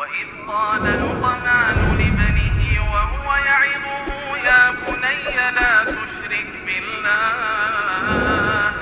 وإذ قال لقمان لابنه وهو يعظه يا بني لا تشرك بالله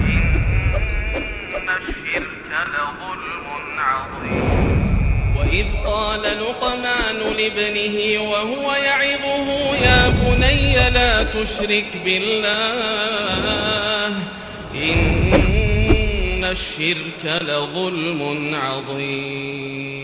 إن الشرك لظلم عظيم. وإذ قال لقمان لابنه وهو يعظه يا بني لا تشرك بالله إن الشرك لظلم عظيم.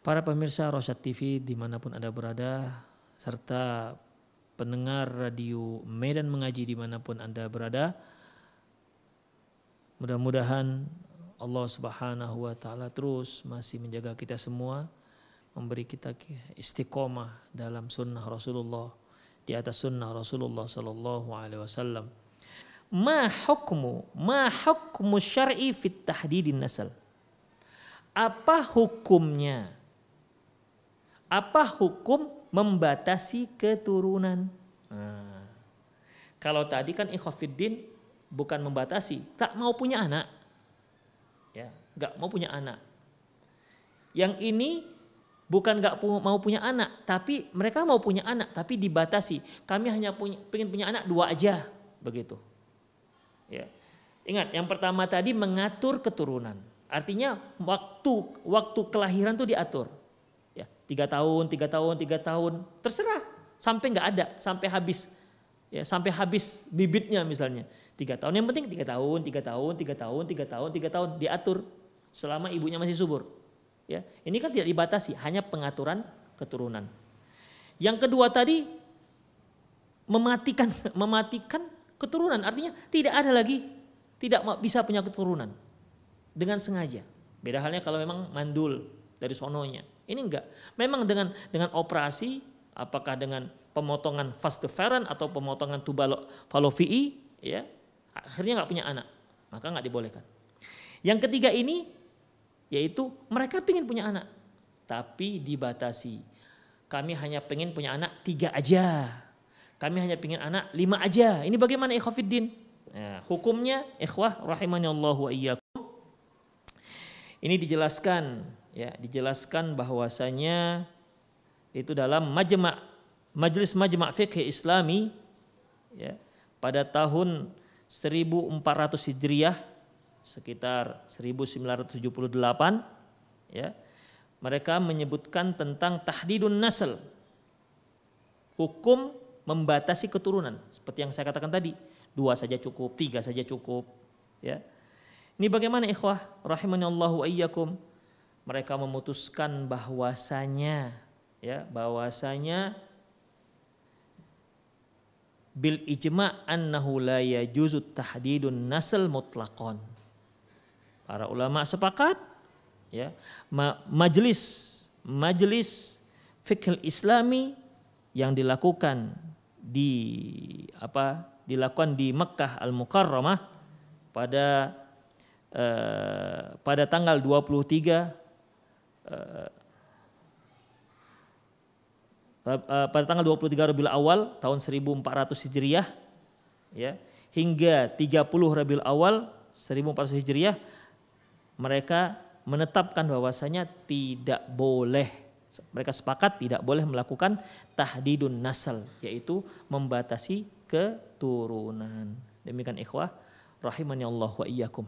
Para pemirsa Rosyad TV di mana pun Anda berada, serta pendengar radio Medan Mengaji di mana pun Anda berada, mudah-mudahan Allah Subhanahu wa Ta'ala terus masih menjaga kita semua, memberi kita istiqomah dalam sunnah Rasulullah, di atas sunnah Rasulullah Sallallahu Alaihi Wasallam. Ma hukmu, ma hukmu syar'i fit tahdidin nasal. Apa hukumnya? Apa hukum membatasi keturunan? Nah, kalau tadi kan ikhafiddin bukan membatasi, tak mau punya anak. Ya, nggak mau punya anak. Yang ini bukan nggak mau punya anak, tapi mereka mau punya anak, tapi dibatasi. Kami hanya punya, pengen punya anak dua aja, begitu. Ya, ingat yang pertama tadi mengatur keturunan. Artinya waktu waktu kelahiran tuh diatur. Tiga tahun, tiga tahun, tiga tahun, terserah sampai nggak ada, sampai habis, ya sampai habis bibitnya misalnya tiga tahun. Yang penting tiga tahun, tiga tahun, tiga tahun, tiga tahun, tiga tahun diatur selama ibunya masih subur. Ya, ini kan tidak dibatasi, hanya pengaturan keturunan. Yang kedua tadi mematikan mematikan keturunan, artinya tidak ada lagi tidak bisa punya keturunan dengan sengaja. Beda halnya kalau memang mandul dari sononya. Ini enggak. Memang dengan dengan operasi apakah dengan pemotongan vas deferens atau pemotongan tubal falopii ya akhirnya nggak punya anak maka nggak dibolehkan. Yang ketiga ini yaitu mereka ingin punya anak tapi dibatasi. Kami hanya pengen punya anak tiga aja. Kami hanya pengen anak lima aja. Ini bagaimana ikhwafiddin? Nah, hukumnya ikhwah rahimani Allah wa iyyakum. Ini dijelaskan ya, dijelaskan bahwasanya itu dalam majma' Majelis Majma' Fiqh Islami ya, pada tahun 1400 Hijriah sekitar 1978 ya. Mereka menyebutkan tentang tahdidun nasl. Hukum membatasi keturunan seperti yang saya katakan tadi, dua saja cukup, tiga saja cukup ya. Ini bagaimana ikhwah rahimani Allah wa? Mereka memutuskan bahwasanya ya, bahwasanya bil ijma annahu la yajuzu tahdidun nasl mutlaqan. Para ulama sepakat ya, ma majelis majelis fikih Islami yang dilakukan di apa dilakukan di Mekkah Al Mukarramah pada eh, pada tanggal 23 uh, pada tanggal 23 Rabiul Awal tahun 1400 Hijriah ya hingga 30 Rabiul Awal 1400 Hijriah mereka menetapkan bahwasanya tidak boleh mereka sepakat tidak boleh melakukan tahdidun nasal yaitu membatasi keturunan. Demikian ikhwah rahimani Allah wa iyyakum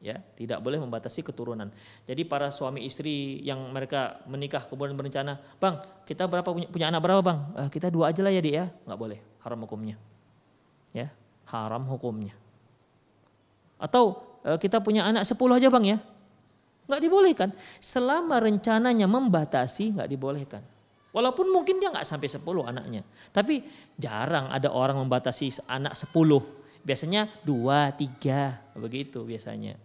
ya tidak boleh membatasi keturunan. Jadi para suami istri yang mereka menikah kemudian berencana bang kita berapa punya, punya anak berapa bang? Uh, kita dua aja lah ya dia ya. Nggak boleh haram hukumnya. Ya haram hukumnya. Atau uh, kita punya anak sepuluh aja bang ya. Nggak dibolehkan. Selama rencananya membatasi nggak dibolehkan. Walaupun mungkin dia nggak sampai sepuluh anaknya tapi jarang ada orang membatasi anak sepuluh. Biasanya dua tiga begitu biasanya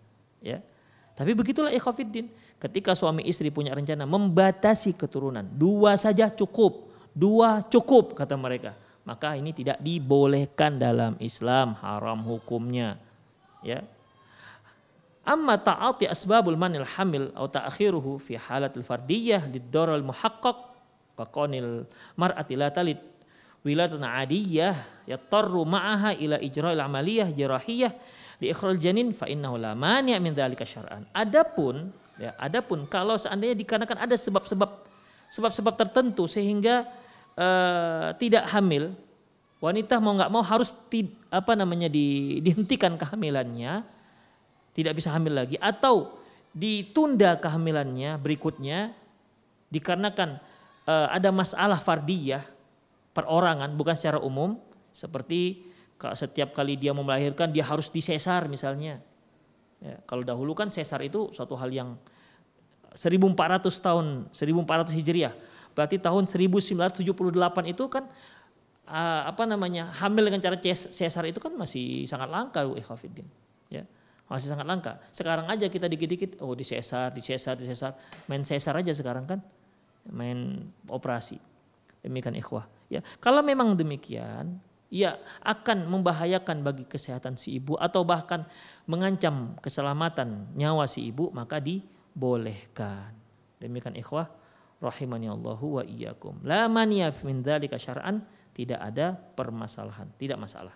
ya. Tapi begitulah ikhwafiddin. Ketika suami istri punya rencana membatasi keturunan, dua saja cukup, dua cukup kata mereka. Maka ini tidak dibolehkan dalam Islam, haram hukumnya. Ya. Amma ta'ati asbabul manil hamil atau ta'akhiruhu fi halatil fardiyah lid-daral muhaqqaq kaqanil mar'ati la talid wiladatan adiyah yatarru ma'aha ila ijra'il amaliyah jarahiyah di ikhrul janin fa innahu la mani' min dzalika syar'an. Adapun ya, adapun kalau seandainya dikarenakan ada sebab-sebab sebab-sebab tertentu sehingga uh, tidak hamil, wanita mau nggak mau harus ti, apa namanya di, dihentikan kehamilannya, tidak bisa hamil lagi atau ditunda kehamilannya berikutnya dikarenakan uh, ada masalah fardiyah perorangan bukan secara umum seperti setiap kali dia mau melahirkan dia harus disesar misalnya. Ya, kalau dahulu kan sesar itu suatu hal yang 1400 tahun, 1400 Hijriah. Berarti tahun 1978 itu kan uh, apa namanya? hamil dengan cara sesar itu kan masih sangat langka ikhwatiddin. Ya. Masih sangat langka. Sekarang aja kita dikit-dikit oh disesar, disesar, disesar. Main sesar aja sekarang kan. Main operasi. Demikian ikhwah. Ya, kalau memang demikian, ya akan membahayakan bagi kesehatan si ibu atau bahkan mengancam keselamatan nyawa si ibu maka dibolehkan. Demikian ikhwah rahimani Allahu wa iyyakum. La maniya min dzalika syar'an tidak ada permasalahan, tidak masalah.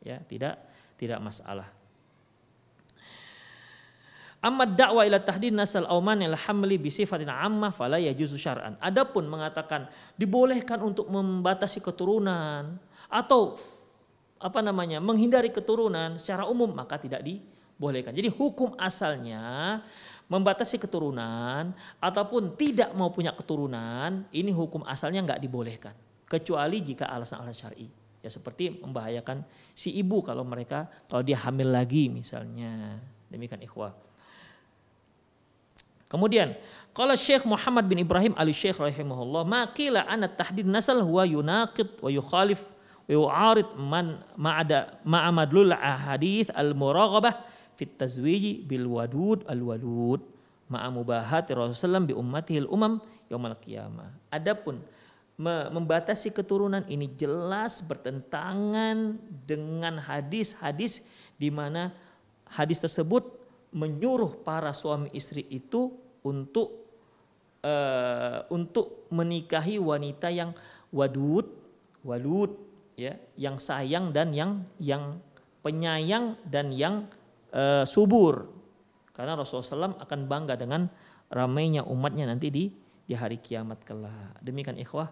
Ya, tidak tidak masalah. Amma dakwah ila tahdid nasal auman al hamli bi sifatin ammah fala yajuzu syar'an. Adapun mengatakan dibolehkan untuk membatasi keturunan atau apa namanya menghindari keturunan secara umum maka tidak dibolehkan. Jadi hukum asalnya membatasi keturunan ataupun tidak mau punya keturunan ini hukum asalnya nggak dibolehkan kecuali jika alasan-alasan syar'i ya seperti membahayakan si ibu kalau mereka kalau dia hamil lagi misalnya demikian ikhwah. Kemudian kalau Syekh Muhammad bin Ibrahim Ali Syekh rahimahullah makila anat tahdid nasal huwa yunaqid wa yukhalif yu'arid man ma'ada ma'amadlul ahadith al-muraghabah fit tazwiji bil wadud al walud ma'a mubahati Rasulullah bi ummatihi al umam yaumal qiyamah. Adapun membatasi keturunan ini jelas bertentangan dengan hadis-hadis di mana hadis tersebut menyuruh para suami istri itu untuk uh, untuk menikahi wanita yang wadud, walud, ya yang sayang dan yang yang penyayang dan yang uh, subur. Karena Rasulullah SAW akan bangga dengan ramainya umatnya nanti di di hari kiamat kelak. Demikian ikhwah